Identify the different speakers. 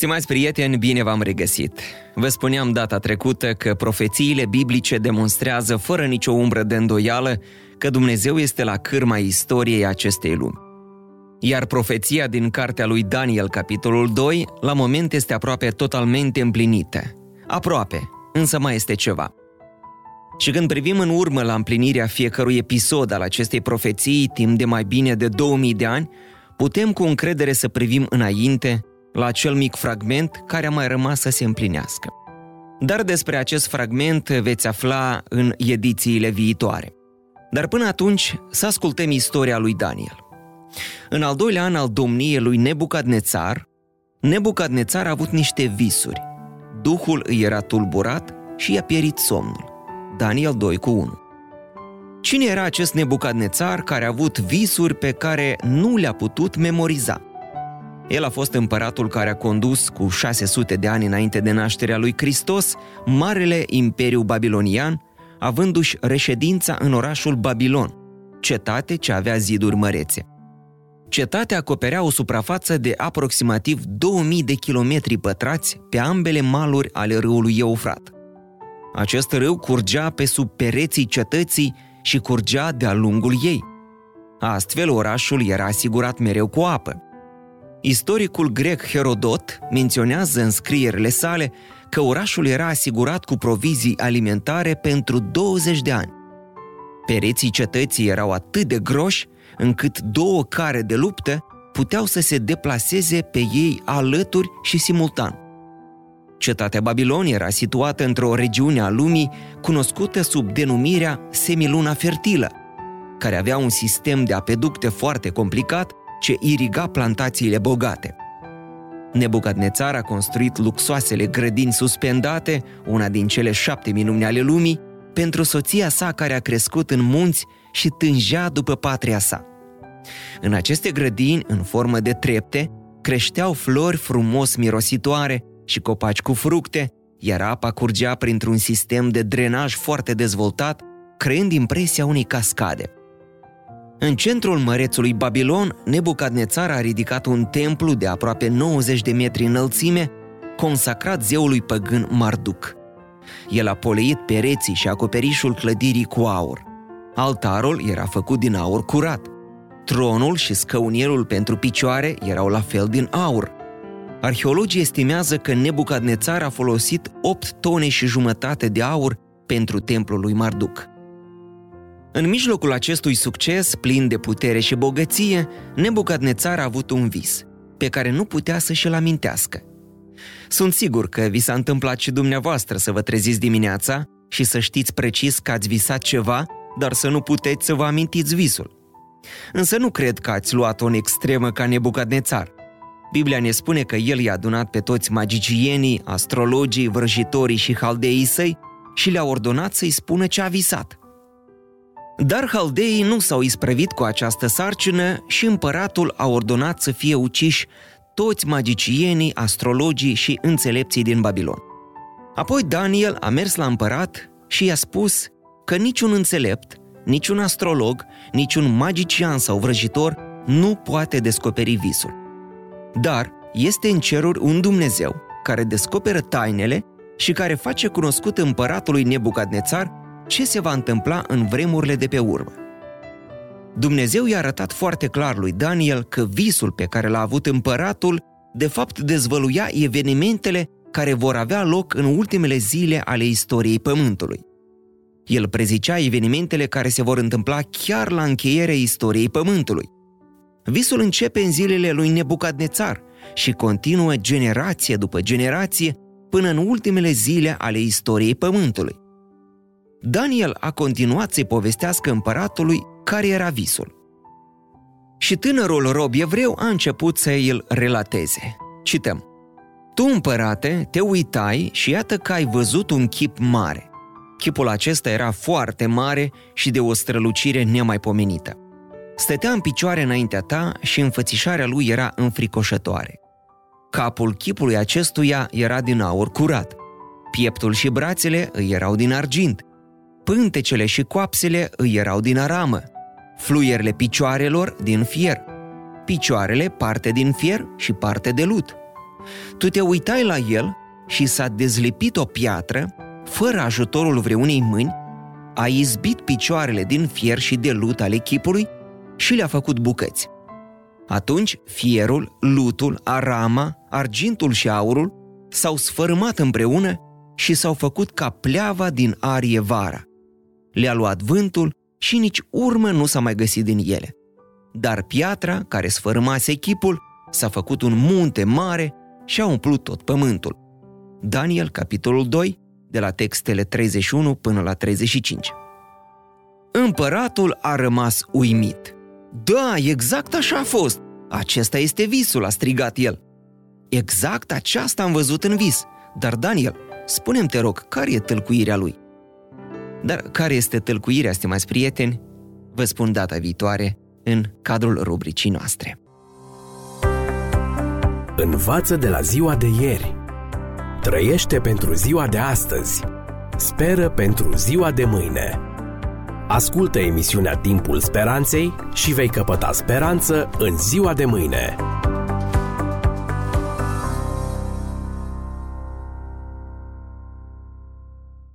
Speaker 1: Stimați prieteni, bine v-am regăsit! Vă spuneam data trecută că profețiile biblice demonstrează fără nicio umbră de îndoială că Dumnezeu este la cârma istoriei acestei lumi. Iar profeția din cartea lui Daniel, capitolul 2, la moment este aproape totalmente împlinită. Aproape, însă mai este ceva. Și când privim în urmă la împlinirea fiecărui episod al acestei profeții timp de mai bine de 2000 de ani, putem cu încredere să privim înainte la acel mic fragment care a mai rămas să se împlinească. Dar despre acest fragment veți afla în edițiile viitoare. Dar până atunci să ascultăm istoria lui Daniel. În al doilea an al domniei lui Nebucadnețar, Nebucadnețar a avut niște visuri. Duhul îi era tulburat și i-a pierit somnul. Daniel 2 cu 1. Cine era acest Nebucadnețar care a avut visuri pe care nu le-a putut memoriza? El a fost împăratul care a condus cu 600 de ani înainte de nașterea lui Hristos marele imperiu babilonian, avându-și reședința în orașul Babilon, cetate ce avea ziduri mărețe. Cetatea acoperea o suprafață de aproximativ 2000 de kilometri pătrați pe ambele maluri ale râului Eufrat. Acest râu curgea pe sub pereții cetății și curgea de-a lungul ei. Astfel, orașul era asigurat mereu cu apă. Istoricul grec Herodot menționează în scrierile sale că orașul era asigurat cu provizii alimentare pentru 20 de ani. Pereții cetății erau atât de groși încât două care de luptă puteau să se deplaseze pe ei alături și simultan. Cetatea Babilon era situată într-o regiune a lumii cunoscută sub denumirea Semiluna Fertilă, care avea un sistem de apeducte foarte complicat ce iriga plantațiile bogate. Nebucadnețar a construit luxoasele grădini suspendate, una din cele șapte minuni ale lumii, pentru soția sa care a crescut în munți și tângea după patria sa. În aceste grădini, în formă de trepte, creșteau flori frumos mirositoare și copaci cu fructe, iar apa curgea printr-un sistem de drenaj foarte dezvoltat, creând impresia unei cascade – în centrul mărețului Babilon, Nebucadnețar a ridicat un templu de aproape 90 de metri înălțime, consacrat zeului păgân Marduk. El a poleit pereții și acoperișul clădirii cu aur. Altarul era făcut din aur curat. Tronul și scăunierul pentru picioare erau la fel din aur. Arheologii estimează că Nebucadnețar a folosit 8 tone și jumătate de aur pentru templul lui Marduk. În mijlocul acestui succes, plin de putere și bogăție, Nebucadnețar a avut un vis, pe care nu putea să și-l amintească. Sunt sigur că vi s-a întâmplat și dumneavoastră să vă treziți dimineața și să știți precis că ați visat ceva, dar să nu puteți să vă amintiți visul. Însă nu cred că ați luat-o în extremă ca Nebucadnețar. Biblia ne spune că el i-a adunat pe toți magicienii, astrologii, vrăjitorii și haldeii săi și le-a ordonat să-i spună ce a visat. Dar haldeii nu s-au isprăvit cu această sarcină și împăratul a ordonat să fie uciși toți magicienii, astrologii și înțelepții din Babilon. Apoi Daniel a mers la împărat și i-a spus că niciun înțelept, niciun astrolog, niciun magician sau vrăjitor nu poate descoperi visul. Dar este în ceruri un Dumnezeu care descoperă tainele și care face cunoscut împăratului Nebucadnețar ce se va întâmpla în vremurile de pe urmă. Dumnezeu i-a arătat foarte clar lui Daniel că visul pe care l-a avut împăratul de fapt dezvăluia evenimentele care vor avea loc în ultimele zile ale istoriei Pământului. El prezicea evenimentele care se vor întâmpla chiar la încheierea istoriei Pământului. Visul începe în zilele lui Nebucadnețar și continuă generație după generație până în ultimele zile ale istoriei Pământului. Daniel a continuat să-i povestească împăratului care era visul. Și tânărul rob evreu a început să îl relateze. Cităm. Tu, împărate, te uitai și iată că ai văzut un chip mare. Chipul acesta era foarte mare și de o strălucire nemaipomenită. Stătea în picioare înaintea ta și înfățișarea lui era înfricoșătoare. Capul chipului acestuia era din aur curat. Pieptul și brațele îi erau din argint. Pântecele și coapsele îi erau din aramă. Fluierele picioarelor din fier. Picioarele parte din fier și parte de lut. Tu te uitai la el și s-a dezlipit o piatră, fără ajutorul vreunei mâini, a izbit picioarele din fier și de lut ale chipului și le-a făcut bucăți. Atunci fierul, lutul, arama, argintul și aurul s-au sfărâmat împreună și s-au făcut ca pleava din arie vara. Le-a luat vântul și nici urmă nu s-a mai găsit din ele. Dar piatra care sfărâmase chipul s-a făcut un munte mare și a umplut tot pământul. Daniel, capitolul 2, de la textele 31 până la 35. Împăratul a rămas uimit. Da, exact așa a fost. Acesta este visul, a strigat el. Exact aceasta am văzut în vis. Dar, Daniel, spune te rog, care e tălcuirea lui? Dar care este tălcuirea, stimați prieteni? Vă spun data viitoare în cadrul rubricii noastre.
Speaker 2: Învață de la ziua de ieri. Trăiește pentru ziua de astăzi. Speră pentru ziua de mâine. Ascultă emisiunea Timpul Speranței și vei căpăta speranță în ziua de mâine.